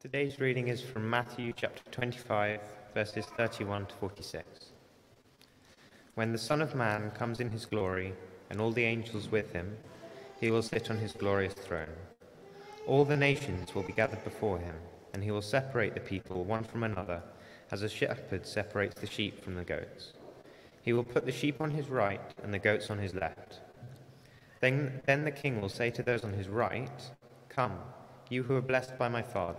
Today's reading is from Matthew chapter 25, verses 31 to 46. When the Son of Man comes in his glory, and all the angels with him, he will sit on his glorious throne. All the nations will be gathered before him, and he will separate the people one from another, as a shepherd separates the sheep from the goats. He will put the sheep on his right and the goats on his left. Then, then the king will say to those on his right, Come, you who are blessed by my Father.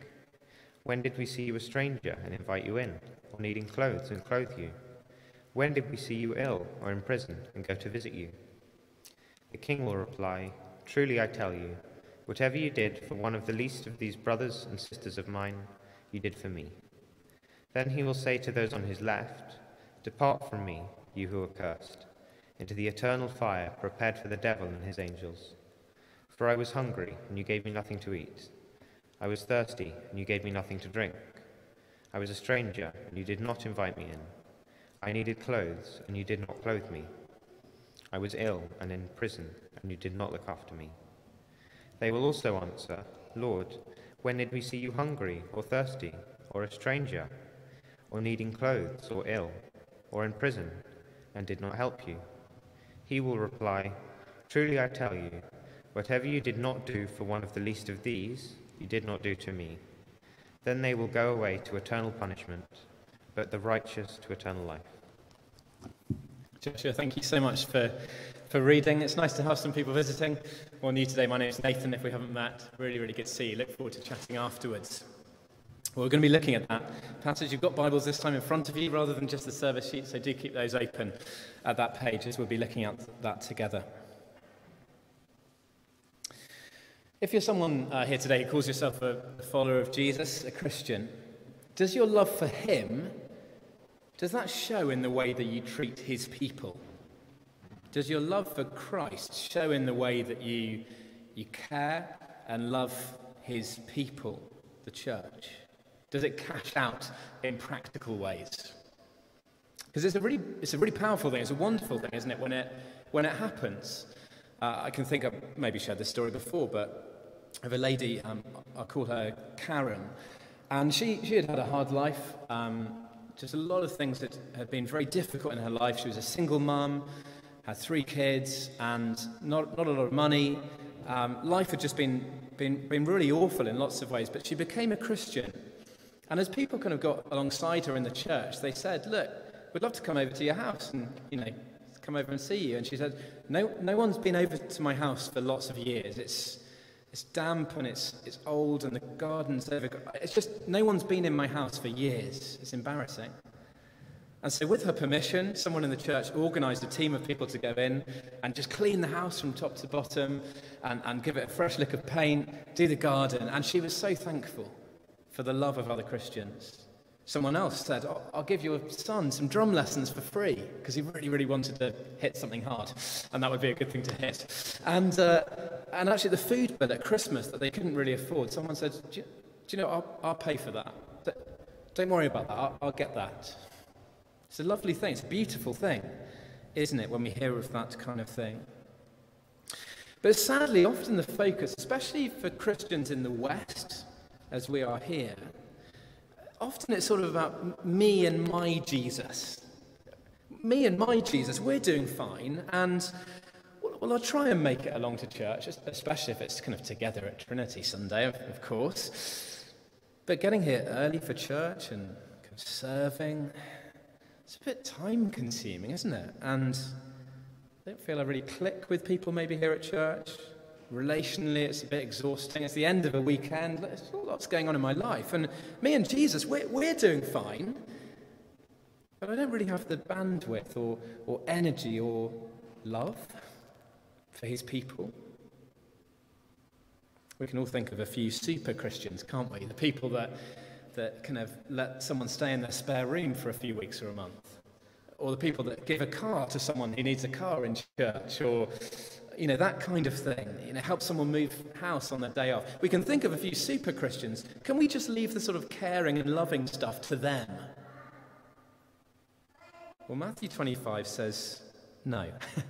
When did we see you a stranger and invite you in, or needing clothes and clothe you? When did we see you ill or in prison and go to visit you? The king will reply, Truly I tell you, whatever you did for one of the least of these brothers and sisters of mine, you did for me. Then he will say to those on his left, Depart from me, you who are cursed, into the eternal fire prepared for the devil and his angels. For I was hungry, and you gave me nothing to eat. I was thirsty, and you gave me nothing to drink. I was a stranger, and you did not invite me in. I needed clothes, and you did not clothe me. I was ill and in prison, and you did not look after me. They will also answer, Lord, when did we see you hungry, or thirsty, or a stranger, or needing clothes, or ill, or in prison, and did not help you? He will reply, Truly I tell you, whatever you did not do for one of the least of these, you did not do to me. Then they will go away to eternal punishment, but the righteous to eternal life. Joshua, thank you so much for, for reading. It's nice to have some people visiting. Well, new today, my name is Nathan. If we haven't met, really, really good to see you. Look forward to chatting afterwards. Well, we're going to be looking at that passage. You've got Bibles this time in front of you rather than just the service sheet, so do keep those open at that page as we'll be looking at that together. If you're someone uh, here today who calls yourself a follower of Jesus, a Christian, does your love for him, does that show in the way that you treat his people? Does your love for Christ show in the way that you, you care and love his people, the church? Does it cash out in practical ways? Because it's a really, it's a really powerful thing. It's a wonderful thing, isn't it? When it, when it happens, uh, I can think I've maybe shared this story before, but of a lady, um, I call her Karen, and she, she had had a hard life. Um, just a lot of things that had been very difficult in her life. She was a single mum, had three kids, and not, not a lot of money. Um, life had just been, been, been really awful in lots of ways, but she became a Christian. And as people kind of got alongside her in the church, they said, Look, we'd love to come over to your house and, you know, come over and see you. And she said, No, no one's been over to my house for lots of years. It's, it's damp and it's, it's old and the garden's over. It's just, no one's been in my house for years. It's embarrassing. And so, with her permission, someone in the church organised a team of people to go in and just clean the house from top to bottom and, and give it a fresh lick of paint, do the garden. And she was so thankful for the love of other Christians. Someone else said, oh, I'll give your son some drum lessons for free because he really, really wanted to hit something hard, and that would be a good thing to hit. And, uh, and actually, the food bill at Christmas that they couldn't really afford, someone said, Do you, do you know, I'll, I'll, pay for that. Don't worry about that, I'll, I'll get that. It's a lovely thing, it's a beautiful thing, isn't it, when we hear of that kind of thing? But sadly, often the focus, especially for Christians in the West, as we are here, often it's sort of about me and my Jesus. Me and my Jesus, we're doing fine, and well, I'll try and make it along to church, especially if it's kind of together at Trinity Sunday, of course. But getting here early for church and serving, it's a bit time consuming, isn't it? And I don't feel I really click with people maybe here at church. Relationally, it's a bit exhausting. It's the end of a weekend. There's a lots going on in my life. And me and Jesus, we're, we're doing fine. But I don't really have the bandwidth or, or energy or love for his people. We can all think of a few super Christians, can't we? The people that, that kind of let someone stay in their spare room for a few weeks or a month. Or the people that give a car to someone who needs a car in church, or you know, that kind of thing. You know, help someone move house on their day off. We can think of a few super Christians. Can we just leave the sort of caring and loving stuff to them? Well, Matthew 25 says no.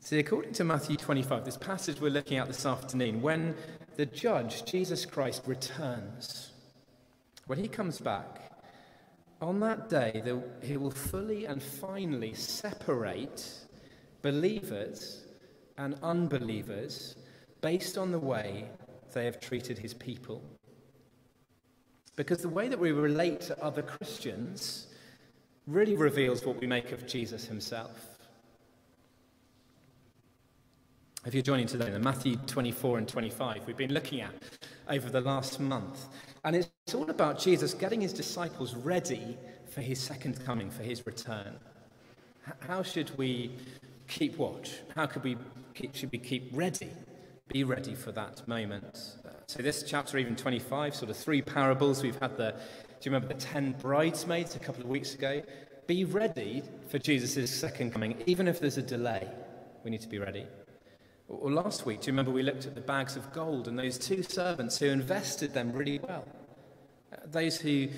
See, according to Matthew 25, this passage we're looking at this afternoon, when the judge, Jesus Christ, returns, when he comes back, on that day, he will fully and finally separate believers and unbelievers based on the way they have treated his people. Because the way that we relate to other Christians really reveals what we make of Jesus himself. If you're joining today, then Matthew 24 and 25, we've been looking at over the last month. And it's all about Jesus getting his disciples ready for his second coming, for his return. How should we keep watch? How could we keep, should we keep ready? Be ready for that moment. So this chapter, even 25, sort of three parables. We've had the, do you remember the 10 bridesmaids a couple of weeks ago? Be ready for Jesus' second coming, even if there's a delay. We need to be ready. Or last week, do you remember we looked at the bags of gold and those two servants who invested them really well? Uh, those who,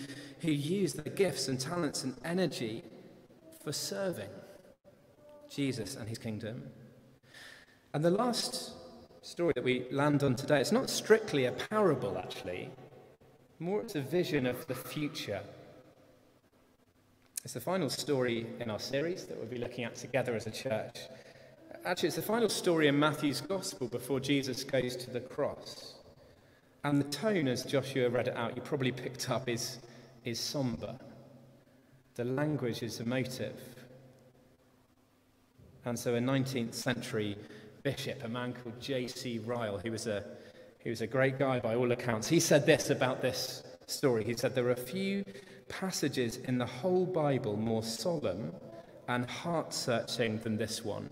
who used their gifts and talents and energy for serving Jesus and his kingdom. And the last story that we land on today, it's not strictly a parable, actually. More, it's a vision of the future. It's the final story in our series that we'll be looking at together as a church. Actually, it's the final story in Matthew's Gospel before Jesus goes to the cross. And the tone, as Joshua read it out, you probably picked up, is, is somber. The language is emotive. And so, a 19th century bishop, a man called J.C. Ryle, who was a, he was a great guy by all accounts, he said this about this story. He said, There are few passages in the whole Bible more solemn and heart searching than this one.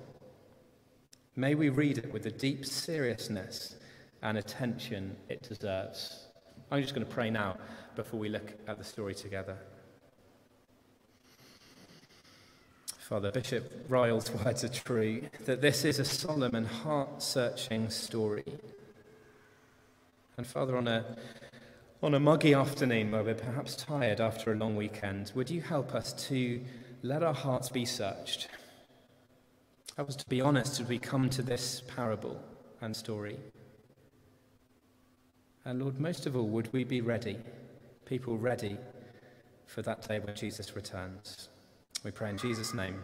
May we read it with the deep seriousness and attention it deserves. I'm just going to pray now before we look at the story together. Father, Bishop Ryle's words are true, that this is a solemn and heart searching story. And Father, on a, on a muggy afternoon where we're perhaps tired after a long weekend, would you help us to let our hearts be searched? I was to be honest as we come to this parable and story. And Lord, most of all, would we be ready, people ready for that day when Jesus returns? We pray in Jesus' name.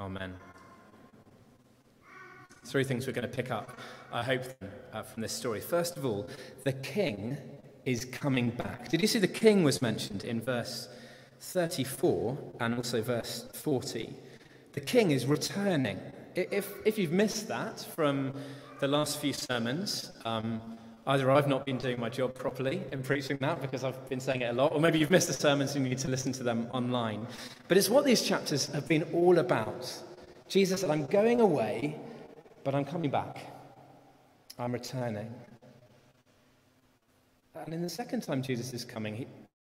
Amen. Three things we're going to pick up, I hope, uh, from this story. First of all, the king is coming back. Did you see the king was mentioned in verse 34 and also verse 40? The king is returning. If, if you've missed that from the last few sermons, um, either I've not been doing my job properly in preaching that because I've been saying it a lot, or maybe you've missed the sermons and you need to listen to them online. But it's what these chapters have been all about. Jesus said, I'm going away, but I'm coming back. I'm returning. And in the second time Jesus is coming, he,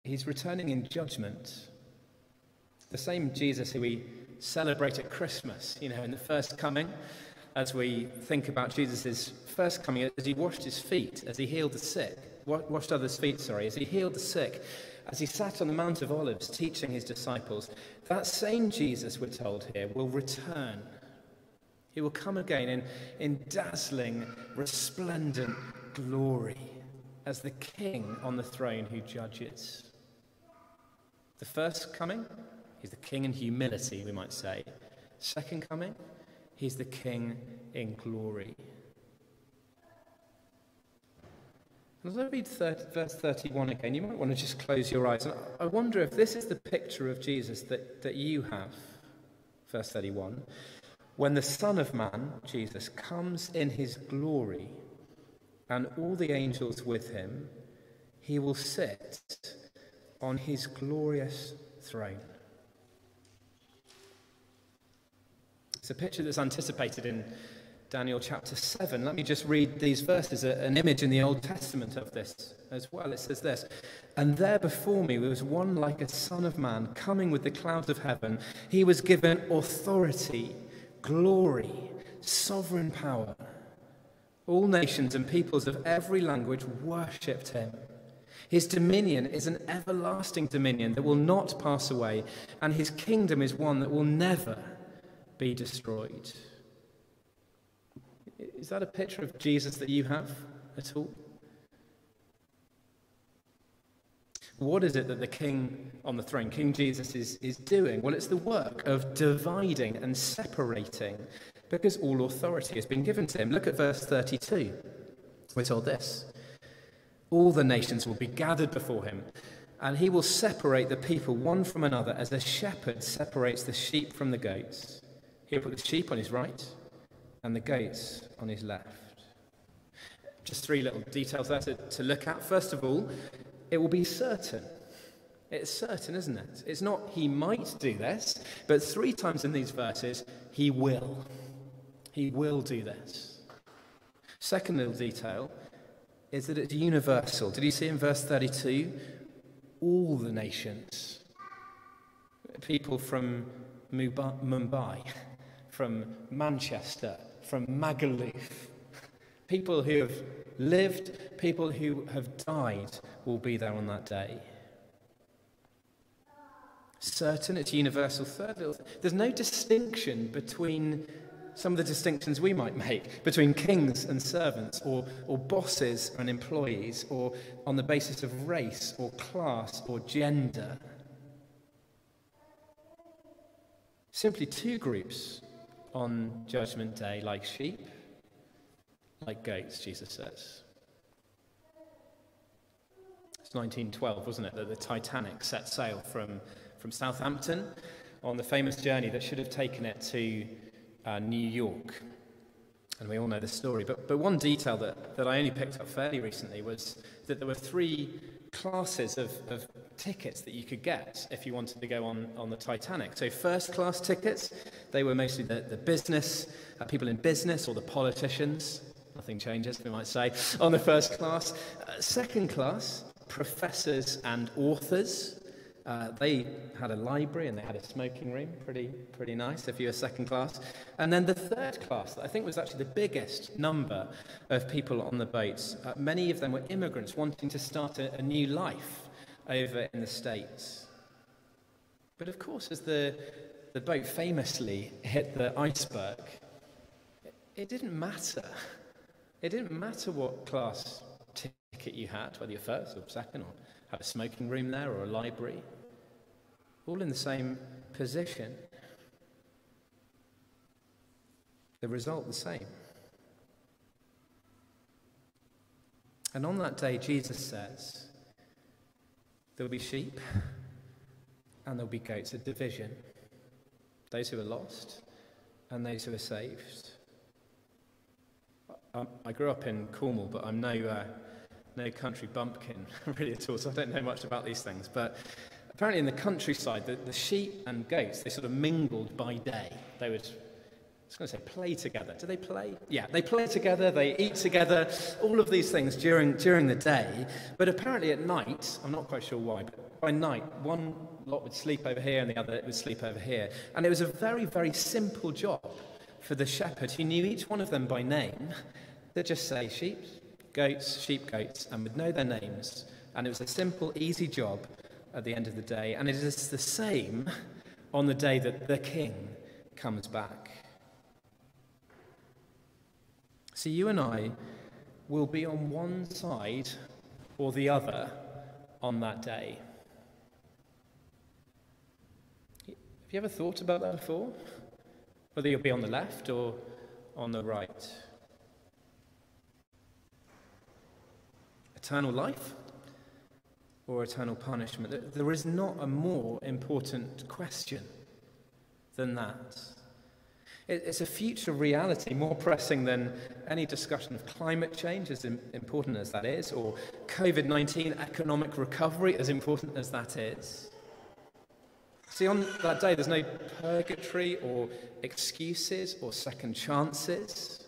he's returning in judgment. The same Jesus who we celebrate at Christmas, you know, in the first coming, as we think about Jesus' first coming, as he washed his feet, as he healed the sick, washed others' feet, sorry, as he healed the sick, as he sat on the Mount of Olives teaching his disciples, that same Jesus, we're told here, will return. He will come again in, in dazzling, resplendent glory as the king on the throne who judges. The first coming, He's the king in humility, we might say. Second coming, he's the king in glory. As I read 30, verse 31 again, you might want to just close your eyes. And I wonder if this is the picture of Jesus that, that you have. Verse 31. When the Son of Man, Jesus, comes in his glory and all the angels with him, he will sit on his glorious throne. It's a picture that's anticipated in Daniel chapter 7. Let me just read these verses, an image in the Old Testament of this as well. It says this And there before me was one like a son of man coming with the clouds of heaven. He was given authority, glory, sovereign power. All nations and peoples of every language worshipped him. His dominion is an everlasting dominion that will not pass away, and his kingdom is one that will never be destroyed. Is that a picture of Jesus that you have at all? What is it that the king on the throne, King Jesus, is, is doing? Well, it's the work of dividing and separating because all authority has been given to him. Look at verse 32. We're told this All the nations will be gathered before him, and he will separate the people one from another as a shepherd separates the sheep from the goats. He'll put the sheep on his right and the goats on his left. Just three little details there to, to look at. First of all, it will be certain. It's certain, isn't it? It's not he might do this, but three times in these verses, he will. He will do this. Second little detail is that it's universal. Did you see in verse 32? All the nations. People from Mumbai, from Manchester, from Magaluf. People who have lived, people who have died will be there on that day. Certain, it's universal. Third, there's no distinction between some of the distinctions we might make between kings and servants, or, or bosses and employees, or on the basis of race, or class, or gender. Simply two groups on Judgment Day like sheep, like goats, Jesus says. It's 1912, wasn't it, that the Titanic set sail from, from Southampton on the famous journey that should have taken it to uh, New York. And we all know the story. But, but one detail that, that I only picked up fairly recently was that there were three classes of, of tickets that you could get if you wanted to go on, on the Titanic. So, first class tickets, they were mostly the, the business, uh, people in business or the politicians. Nothing changes, we might say, on the first class. Uh, second class, professors and authors. Uh, they had a library and they had a smoking room, pretty, pretty nice if you were second class. And then the third class, I think was actually the biggest number of people on the boats. Uh, many of them were immigrants wanting to start a, a new life over in the States. But of course, as the, the boat famously hit the iceberg, it, it didn't matter. It didn't matter what class ticket you had, whether you're first or second, or had a smoking room there or a library, all in the same position. The result the same. And on that day, Jesus says, There'll be sheep and there'll be goats, a division. Those who are lost and those who are saved. I, I grew up in Cornwall, but I'm no, uh, no country bumpkin really at all, so I don't know much about these things. But apparently in the countryside, the, the sheep and goats, they sort of mingled by day. They would I was going to say play together. Do they play? Yeah, they play together, they eat together, all of these things during, during the day. But apparently at night, I'm not quite sure why, but by night, one lot would sleep over here and the other would sleep over here. And it was a very, very simple job for the shepherd who knew each one of them by name. They'd just say sheep, goats, sheep, goats, and would know their names. And it was a simple, easy job at the end of the day. And it is the same on the day that the king comes back. So you and I will be on one side or the other on that day. Have you ever thought about that before? Whether you'll be on the left or on the right? Eternal life or eternal punishment? There is not a more important question than that. It's a future reality more pressing than any discussion of climate change, as important as that is, or COVID 19 economic recovery, as important as that is. See, on that day, there's no purgatory or excuses or second chances.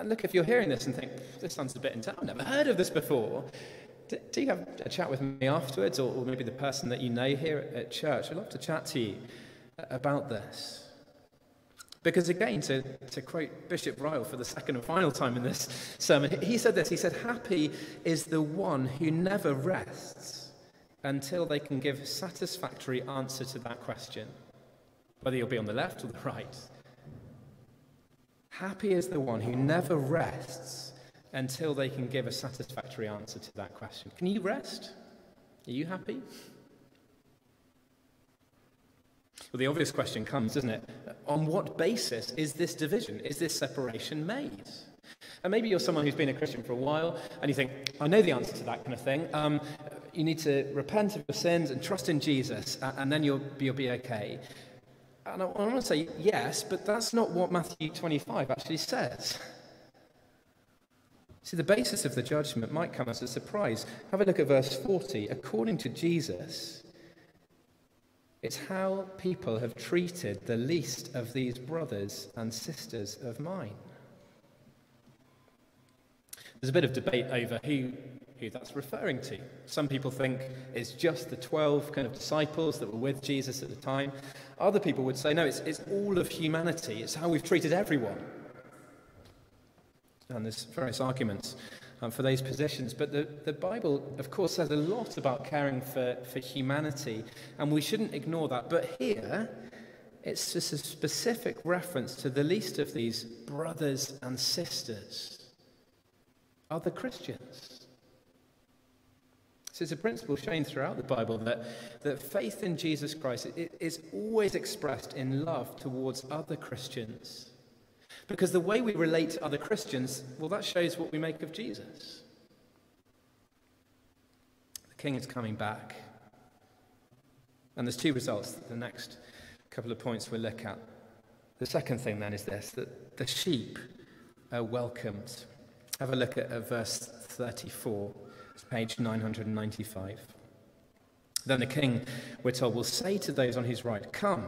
And look, if you're hearing this and think, this sounds a bit intense, I've never heard of this before, do, do you have a chat with me afterwards, or, or maybe the person that you know here at, at church? I'd love to chat to you uh, about this. Because again, to, to quote Bishop Ryle for the second and final time in this sermon, he said this He said, Happy is the one who never rests until they can give a satisfactory answer to that question, whether you'll be on the left or the right. Happy is the one who never rests until they can give a satisfactory answer to that question. Can you rest? Are you happy? Well, the obvious question comes, doesn't it? On what basis is this division, is this separation made? And maybe you're someone who's been a Christian for a while and you think, I know the answer to that kind of thing. Um, you need to repent of your sins and trust in Jesus, and then you'll, you'll be okay. And I, want to say yes, but that's not what Matthew 25 actually says. See, the basis of the judgment might come as a surprise. Have a look at verse 40. According to Jesus, it's how people have treated the least of these brothers and sisters of mine. There's a bit of debate over who, who that's referring to. Some people think it's just the 12 kind of disciples that were with Jesus at the time. Other people would say, no, it's, it's all of humanity. It's how we've treated everyone. And there's various arguments um, for those positions. But the, the Bible, of course, says a lot about caring for, for humanity, and we shouldn't ignore that. But here, it's just a specific reference to the least of these brothers and sisters, other Christians. So it's a principle shown throughout the Bible that, that faith in Jesus Christ is always expressed in love towards other Christians. Because the way we relate to other Christians, well, that shows what we make of Jesus. The king is coming back. And there's two results that the next couple of points we'll look at. The second thing then is this that the sheep are welcomed. Have a look at, at verse 34, it's page 995. Then the king, we're told, will say to those on his right, Come.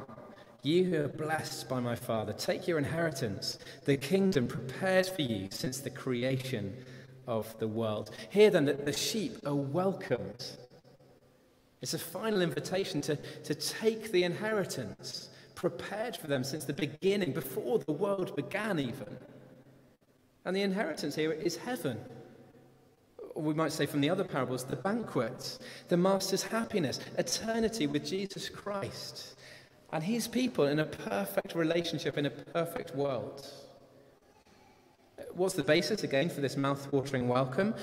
You who are blessed by my Father, take your inheritance, the kingdom prepared for you since the creation of the world. Here, then, that the sheep are welcomed. It's a final invitation to, to take the inheritance prepared for them since the beginning, before the world began, even. And the inheritance here is heaven. Or we might say from the other parables, the banquet, the master's happiness, eternity with Jesus Christ and his people in a perfect relationship in a perfect world. What's the basis, again, for this mouth-watering welcome?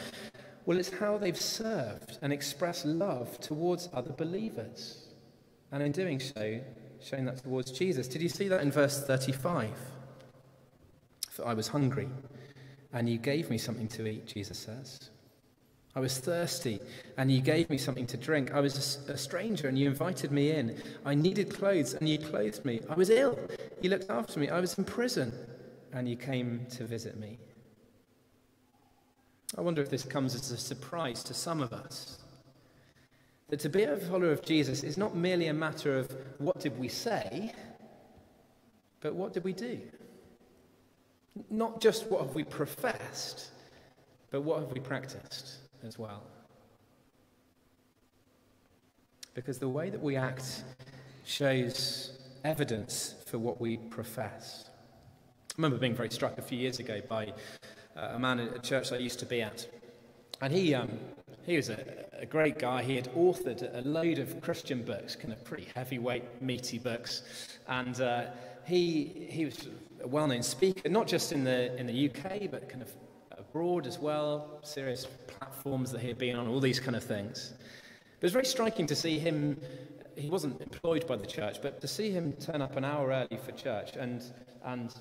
Well, it's how they've served and expressed love towards other believers. And in doing so, showing that towards Jesus. Did you see that in verse 35? For I was hungry, and you gave me something to eat, Jesus says. I was thirsty, and you gave me something to drink. I was a, stranger, and you invited me in. I needed clothes, and you clothed me. I was ill. You looked after me. I was in prison, and you came to visit me. I wonder if this comes as a surprise to some of us. That to be a follower of Jesus is not merely a matter of what did we say, but what did we do? Not just what have we professed, but what have we practiced? As well. Because the way that we act shows evidence for what we profess. I remember being very struck a few years ago by uh, a man at a church I used to be at. And he, um, he was a, a, great guy. He had authored a load of Christian books, kind of pretty heavyweight, meaty books. And uh, he, he was a well known speaker, not just in the, in the UK, but kind of abroad as well, serious platforms that he had been on, all these kind of things. It was very striking to see him, he wasn't employed by the church, but to see him turn up an hour early for church and, and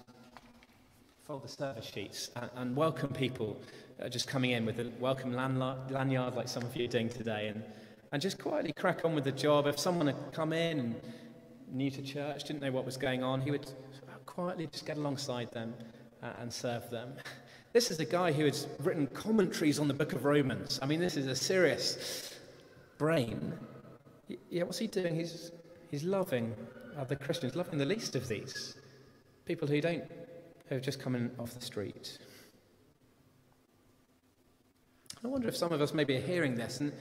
fold the service sheets and, and welcome people uh, just coming in with a welcome lanyard like some of you are doing today and, and just quietly crack on with the job. If someone had come in and new to church, didn't know what was going on, he would quietly just get alongside them uh, and serve them. This is a guy who has written commentaries on the book of Romans. I mean, this is a serious brain. Yeah, what's he doing? He's, he's loving other Christians, loving the least of these people who don't, who have just come in off the street. I wonder if some of us maybe are hearing this and,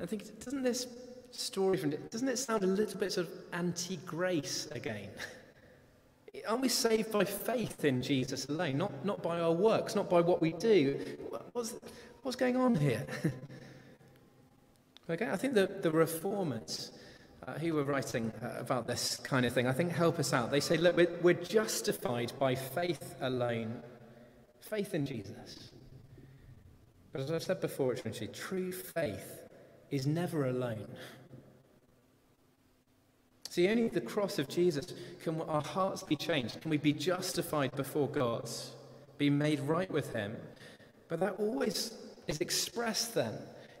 and think, doesn't this story from, doesn't it sound a little bit sort of anti grace again? Aren't we saved by faith in Jesus alone, not, not by our works, not by what we do? What's, what's going on here? okay, I think the, the reformers uh, who were writing uh, about this kind of thing, I think help us out. They say, look, we're, we're justified by faith alone, faith in Jesus. But as I've said before, it's true faith is never alone. See, only the cross of Jesus can our hearts be changed. Can we be justified before God, be made right with Him? But that always is expressed then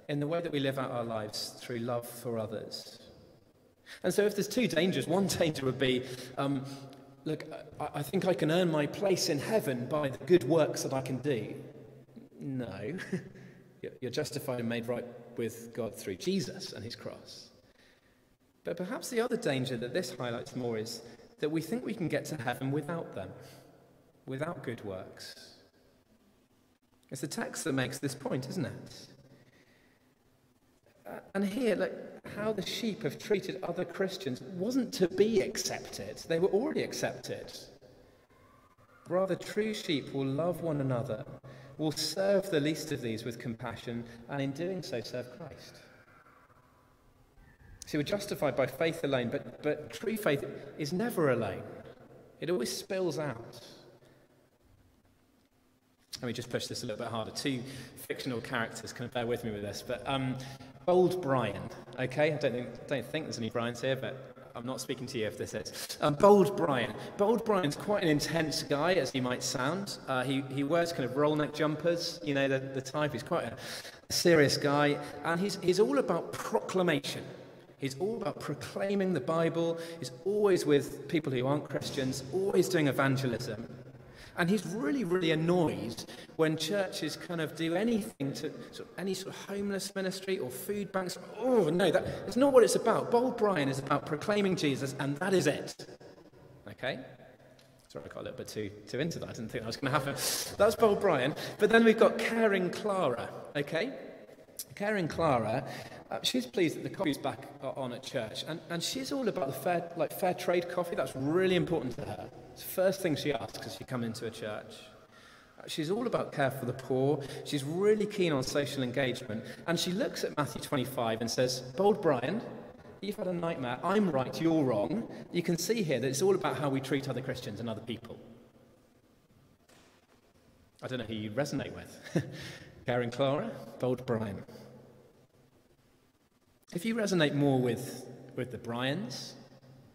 in the way that we live out our lives through love for others. And so, if there's two dangers, one danger would be um, look, I, I think I can earn my place in heaven by the good works that I can do. No. You're justified and made right with God through Jesus and his cross. But perhaps the other danger that this highlights more is that we think we can get to heaven without them, without good works. It's the text that makes this point, isn't it? Uh, and here, like, how the sheep have treated other Christians wasn't to be accepted, they were already accepted. Rather, true sheep will love one another, will serve the least of these with compassion, and in doing so, serve Christ. See, we're justified by faith alone, but, but true faith is never alone, it always spills out. Let me just push this a little bit harder. Two fictional characters, kind of bear with me with this. But um, Bold Brian, okay? I don't think, don't think there's any Brians here, but I'm not speaking to you if this is. Um, Bold Brian. Bold Brian's quite an intense guy, as he might sound. Uh, he, he wears kind of roll neck jumpers, you know, the, the type. He's quite a serious guy. And he's, he's all about proclamation. He's all about proclaiming the Bible. He's always with people who aren't Christians, always doing evangelism. And he's really, really annoyed when churches kind of do anything to sort of any sort of homeless ministry or food banks. Oh, no, that's not what it's about. Bold Brian is about proclaiming Jesus, and that is it. Okay? Sorry, I got a little bit too, too into that. I didn't think that was going to happen. That's Bold Brian. But then we've got Caring Clara. Okay? Caring Clara uh, she's pleased that the coffee's back on at church, and, and she's all about the fair, like fair trade coffee. That's really important to her. It's the first thing she asks as she comes into a church. Uh, she's all about care for the poor. She's really keen on social engagement. And she looks at Matthew 25 and says, Bold Brian, you've had a nightmare. I'm right, you're wrong. You can see here that it's all about how we treat other Christians and other people. I don't know who you resonate with. Caring Clara, Bold Brian. If you resonate more with, with the Brians,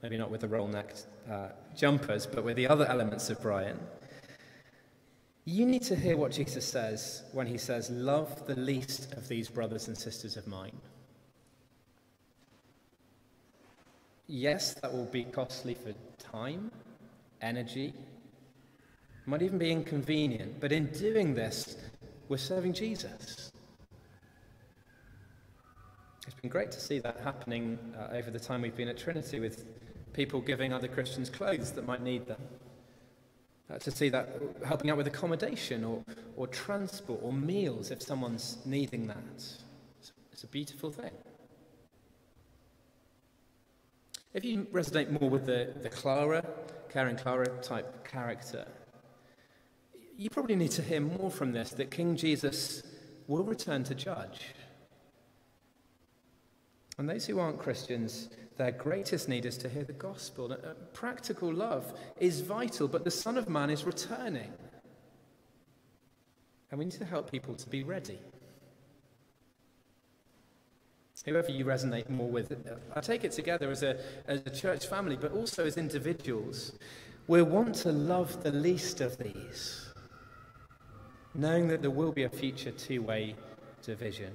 maybe not with the roll necked uh, jumpers, but with the other elements of Brian, you need to hear what Jesus says when he says, Love the least of these brothers and sisters of mine. Yes, that will be costly for time, energy, might even be inconvenient, but in doing this, we're serving Jesus. It's been great to see that happening uh, over the time we've been at Trinity with people giving other Christians clothes that might need them. Uh, to see that helping out with accommodation or, or transport or meals if someone's needing that. It's, it's a beautiful thing. If you resonate more with the, the Clara, Caring Clara type character, you probably need to hear more from this that King Jesus will return to judge. And those who aren't Christians, their greatest need is to hear the gospel. Uh, practical love is vital, but the Son of Man is returning. And we need to help people to be ready. Whoever you resonate more with, uh, I take it together as a, as a church family, but also as individuals. We want to love the least of these, knowing that there will be a future two way division.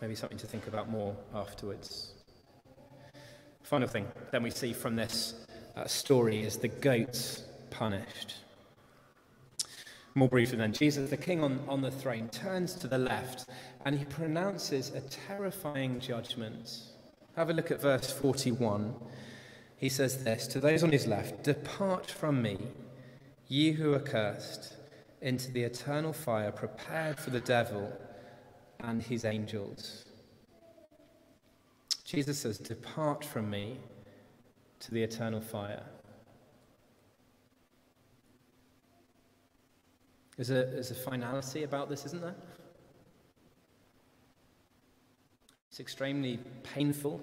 Maybe something to think about more afterwards. Final thing then we see from this uh, story is the goats punished. More briefly, then, Jesus, the king on, on the throne, turns to the left and he pronounces a terrifying judgment. Have a look at verse 41. He says this To those on his left, Depart from me, you who are cursed, into the eternal fire prepared for the devil and his angels. Jesus says, Depart from me to the eternal fire. There's a, there's a finality about this, isn't there? It's extremely painful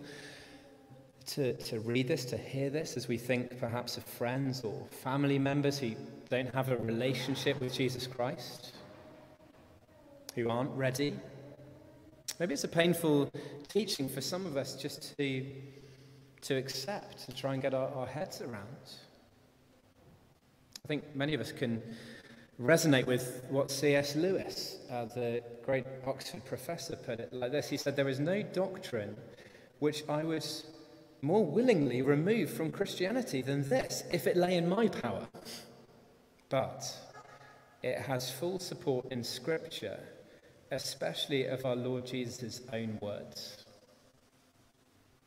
to, to read this, to hear this, as we think perhaps of friends or family members who don't have a relationship with Jesus Christ, who aren't ready. Maybe it's a painful teaching for some of us just to, to accept, and try and get our, our heads around. I think many of us can resonate with what C.S. Lewis, uh, the great Oxford professor, put it like this. He said, There is no doctrine which I would more willingly remove from Christianity than this, if it lay in my power. But it has full support in Scripture, especially of our Lord Jesus' own words.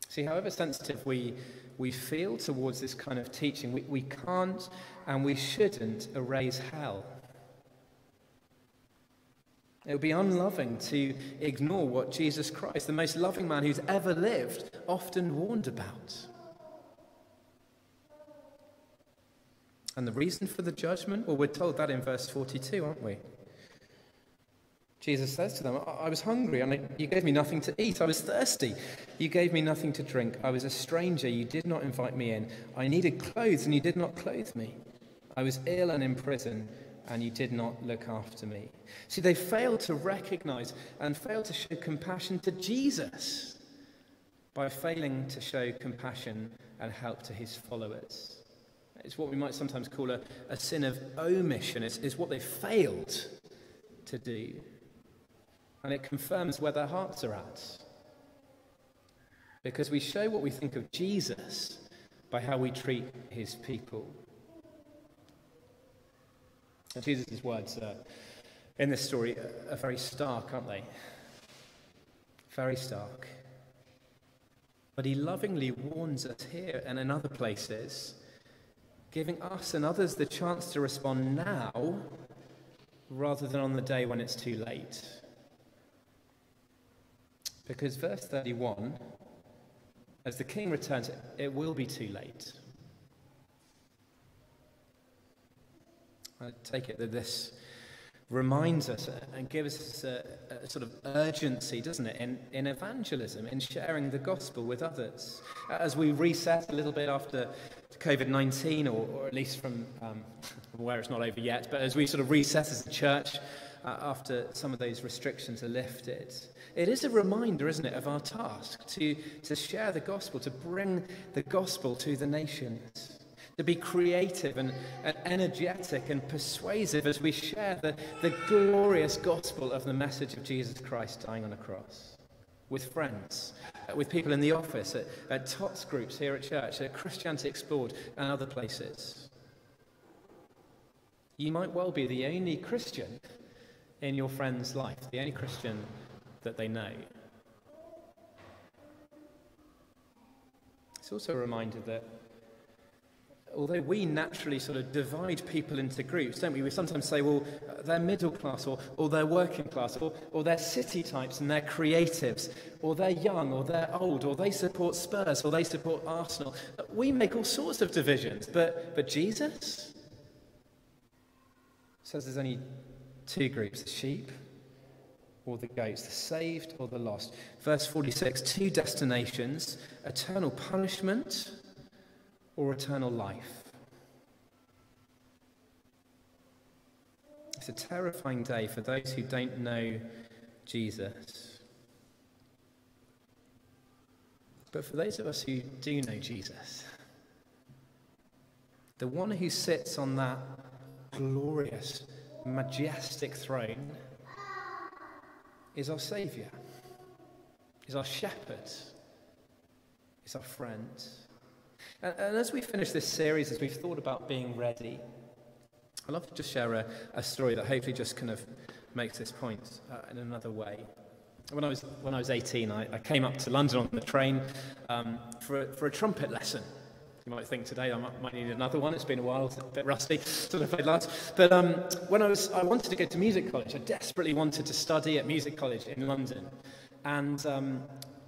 See, however sensitive we, we feel towards this kind of teaching, we, we can't and we shouldn't erase hell. It would be unloving to ignore what Jesus Christ, the most loving man who's ever lived, often warned about. And the reason for the judgment? Well, we're told that in verse 42, aren't we? Jesus says to them, I was hungry and you gave me nothing to eat. I was thirsty. You gave me nothing to drink. I was a stranger. You did not invite me in. I needed clothes and you did not clothe me. I was ill and in prison and you did not look after me. See, they failed to recognize and failed to show compassion to Jesus by failing to show compassion and help to his followers. It's what we might sometimes call a, a sin of omission. It's, it's what they failed to do. And it confirms where their hearts are at. Because we show what we think of Jesus by how we treat his people. Jesus' words uh, in this story are very stark, aren't they? Very stark. But he lovingly warns us here and in other places, giving us and others the chance to respond now rather than on the day when it's too late. Because verse 31, as the king returns, it will be too late. I take it that this reminds us and gives us a, a, sort of urgency, doesn't it, in, in evangelism, in sharing the gospel with others. As we reset a little bit after COVID 19, or, or, at least from um, where it's not over yet, but as we sort of reset as a church uh, after some of those restrictions are lifted, it is a reminder, isn't it, of our task to, to share the gospel, to bring the gospel to the nations to be creative and, and, energetic and persuasive as we share the, the glorious gospel of the message of Jesus Christ dying on a cross with friends, uh, with people in the office, at, at TOTS groups here at church, at Christianity Explored, and other places. You might well be the only Christian in your friend's life, the only Christian that they know. It's also a reminder that although we naturally sort of divide people into groups, don't we? We sometimes say, well, they're middle class, or, or they're working class, or, or they're city types and they're creatives, or they're young, or they're old, or they support Spurs, or they support Arsenal. We make all sorts of divisions, but, but Jesus says there's only two groups the sheep or the goats, the saved or the lost. Verse 46 two destinations eternal punishment or eternal life. It's a terrifying day for those who don't know Jesus. But for those of us who do know Jesus, the one who sits on that glorious, majestic throne is our Saviour, is our shepherd, is our friend. And, and, as we finish this series, as we've thought about being ready, I'd love to just share a, a story that hopefully just kind of makes this point uh, in another way. When I was, when I was 18, I, I came up to London on the train um, for, a, for a trumpet lesson. You might think today I might, need another one. It's been a while, it's a bit rusty, sort of played lots. But um, when I was, I wanted to go to music college. I desperately wanted to study at music college in London, and um,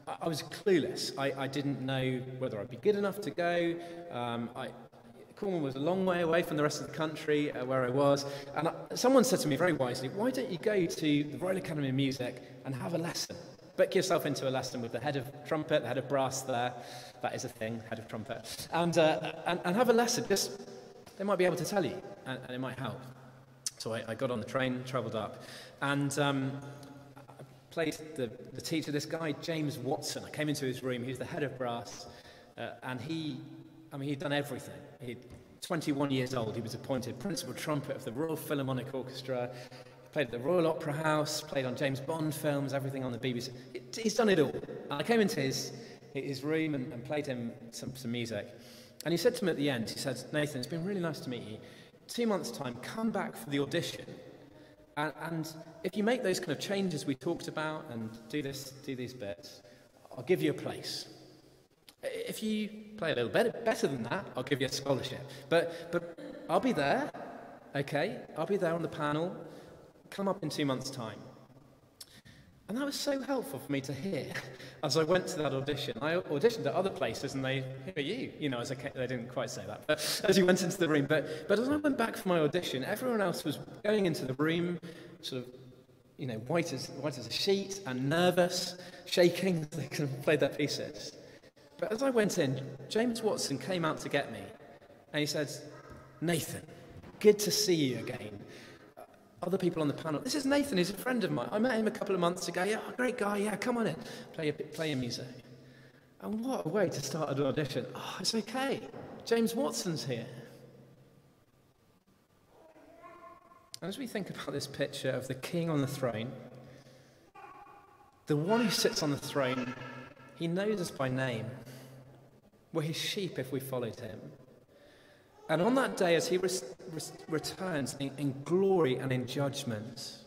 I, I was clueless. I, I didn't know whether I'd be good enough to go. Um, I, Cornwall was a long way away from the rest of the country uh, where I was. And I, someone said to me very wisely, why don't you go to the Royal Academy of Music and have a lesson? Book yourself into a lesson with the head of trumpet, the head of brass there. That is a thing, head of trumpet. And, uh, and, and have a lesson. Just, they might be able to tell you, and, and it might help. So I, I got on the train, travelled up, and um, I played the, the teacher, this guy, James Watson. I came into his room, he was the head of brass, uh, and he I mean, he'd done everything. He'd 21 years old, he was appointed principal trumpet of the Royal Philharmonic Orchestra, played at the Royal Opera House, played on James Bond films, everything on the BBC. He's done it all. I came into his, his room and, and played him some, some music. And he said to me at the end, he said, Nathan, it's been really nice to meet you. Two months' time, come back for the audition. And, and if you make those kind of changes we talked about and do this, do these bits, I'll give you a place. If you play a little better, better than that, I'll give you a scholarship. But, but I'll be there, okay? I'll be there on the panel. Come up in two months' time. And that was so helpful for me to hear as I went to that audition. I auditioned at other places and they, who are you? You know, as I came, they didn't quite say that, but as you went into the room. But, but as I went back for my audition, everyone else was going into the room, sort of, you know, white as, white as a sheet and nervous, shaking as they kind of played their pieces. But as I went in, James Watson came out to get me and he said, Nathan, good to see you again. Other people on the panel, this is Nathan, he's a friend of mine. I met him a couple of months ago. Yeah, oh, great guy, yeah, come on in, play your, play your music. And what a way to start an audition. Oh, it's okay. James Watson's here. And as we think about this picture of the king on the throne, the one who sits on the throne, he knows us by name. We're his sheep if we followed him. And on that day, as he re- re- returns in, in glory and in judgment,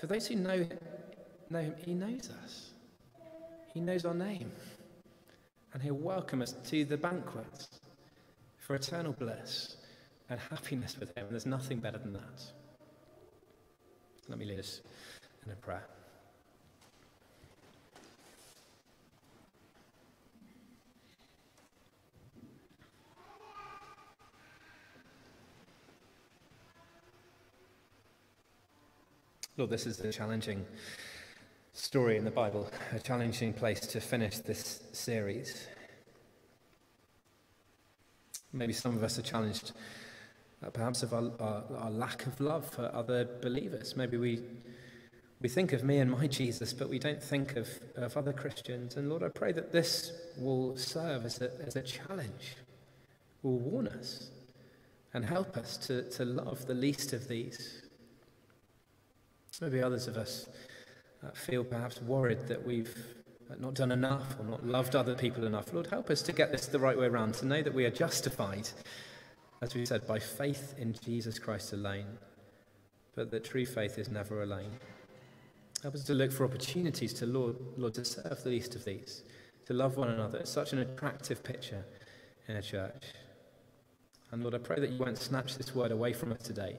for those who know, know him, he knows us. He knows our name. And he'll welcome us to the banquet for eternal bliss and happiness with him. And there's nothing better than that. Let me lead us in a prayer. Lord, this is a challenging story in the Bible, a challenging place to finish this series. Maybe some of us are challenged, uh, perhaps, of our, our, our, lack of love for other believers. Maybe we, we think of me and my Jesus, but we don't think of, of other Christians. And Lord, I pray that this will serve as a, as a challenge, will warn us and help us to, to love the least of these Maybe others of us uh, feel perhaps worried that we've uh, not done enough or not loved other people enough. Lord, help us to get this the right way around, to know that we are justified, as we said, by faith in Jesus Christ alone, but that true faith is never alone. Help us to look for opportunities to, Lord, Lord, to serve the least of these, to love one another. It's such an attractive picture in a church. And Lord, I pray that you won't snatch this word away from us today,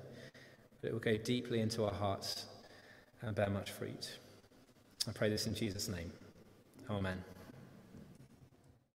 but it will go deeply into our hearts and bear much fruit. I pray this in Jesus' name. Amen.